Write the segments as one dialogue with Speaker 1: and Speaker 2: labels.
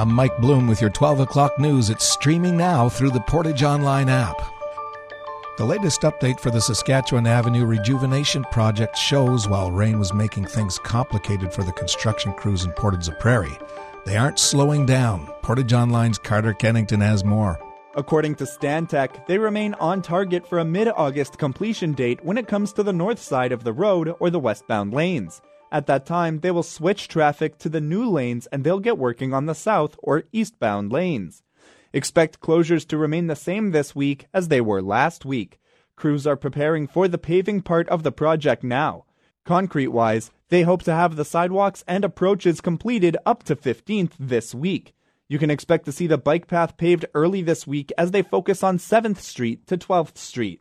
Speaker 1: I'm Mike Bloom with your 12 o'clock news. It's streaming now through the Portage Online app. The latest update for the Saskatchewan Avenue Rejuvenation Project shows while rain was making things complicated for the construction crews in Portage la Prairie, they aren't slowing down. Portage Online's Carter Kennington has more.
Speaker 2: According to Stantec, they remain on target for a mid August completion date when it comes to the north side of the road or the westbound lanes. At that time, they will switch traffic to the new lanes and they'll get working on the south or eastbound lanes. Expect closures to remain the same this week as they were last week. Crews are preparing for the paving part of the project now. Concrete wise, they hope to have the sidewalks and approaches completed up to 15th this week. You can expect to see the bike path paved early this week as they focus on 7th Street to 12th Street.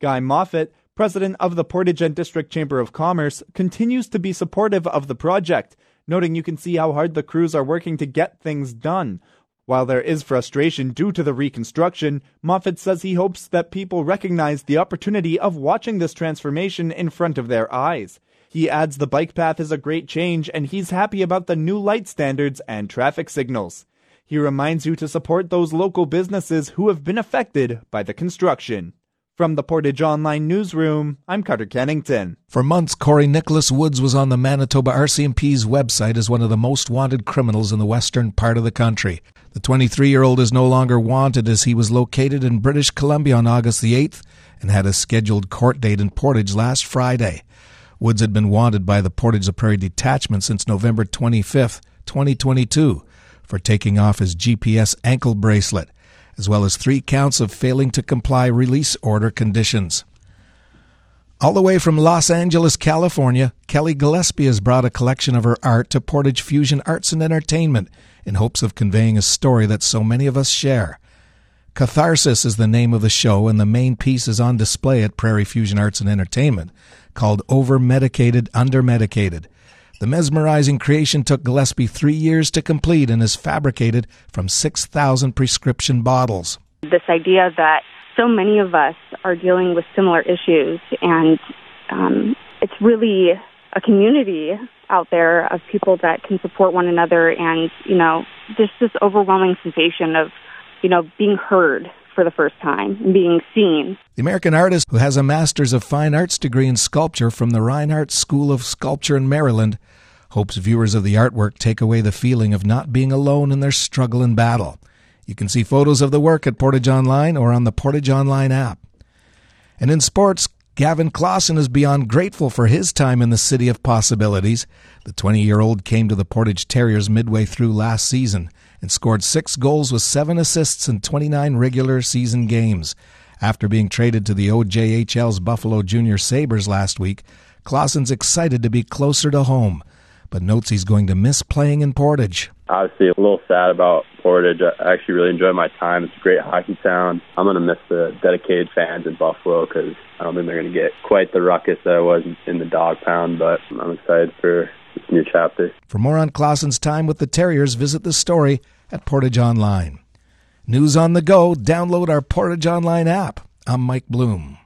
Speaker 2: Guy Moffat, president of the Portage and District Chamber of Commerce, continues to be supportive of the project, noting you can see how hard the crews are working to get things done. While there is frustration due to the reconstruction, Moffat says he hopes that people recognize the opportunity of watching this transformation in front of their eyes. He adds the bike path is a great change and he's happy about the new light standards and traffic signals. He reminds you to support those local businesses who have been affected by the construction. From the Portage Online newsroom, I'm Carter Kennington.
Speaker 1: For months, Corey Nicholas Woods was on the Manitoba RCMP's website as one of the most wanted criminals in the western part of the country. The 23 year old is no longer wanted as he was located in British Columbia on August the 8th and had a scheduled court date in Portage last Friday. Woods had been wanted by the Portage la Prairie Detachment since November 25th, 2022 for taking off his GPS ankle bracelet, as well as three counts of failing to comply release order conditions. All the way from Los Angeles, California, Kelly Gillespie has brought a collection of her art to Portage Fusion Arts and Entertainment in hopes of conveying a story that so many of us share. Catharsis is the name of the show, and the main piece is on display at Prairie Fusion Arts and Entertainment, called Over Medicated, Under Medicated. The mesmerizing creation took Gillespie three years to complete and is fabricated from 6,000 prescription bottles.
Speaker 3: This idea that so many of us are dealing with similar issues, and um, it's really a community out there of people that can support one another, and you know, just this overwhelming sensation of, you know, being heard for the first time and being seen.
Speaker 1: The American artist, who has a Master's of Fine Arts degree in sculpture from the Rinehart School of Sculpture in Maryland, hopes viewers of the artwork take away the feeling of not being alone in their struggle and battle. You can see photos of the work at Portage Online or on the Portage Online app. And in sports, Gavin Clausen is beyond grateful for his time in the City of Possibilities. The 20 year old came to the Portage Terriers midway through last season and scored six goals with seven assists in 29 regular season games. After being traded to the OJHL's Buffalo Junior Sabres last week, Clausen's excited to be closer to home but notes he's going to miss playing in Portage.
Speaker 4: Obviously, a little sad about Portage. I actually really enjoyed my time. It's a great hockey town. I'm going to miss the dedicated fans in Buffalo because I don't think they're going to get quite the ruckus that I was in the dog pound, but I'm excited for this new chapter.
Speaker 1: For more on Clausen's time with the Terriers, visit the story at Portage Online. News on the go, download our Portage Online app. I'm Mike Bloom.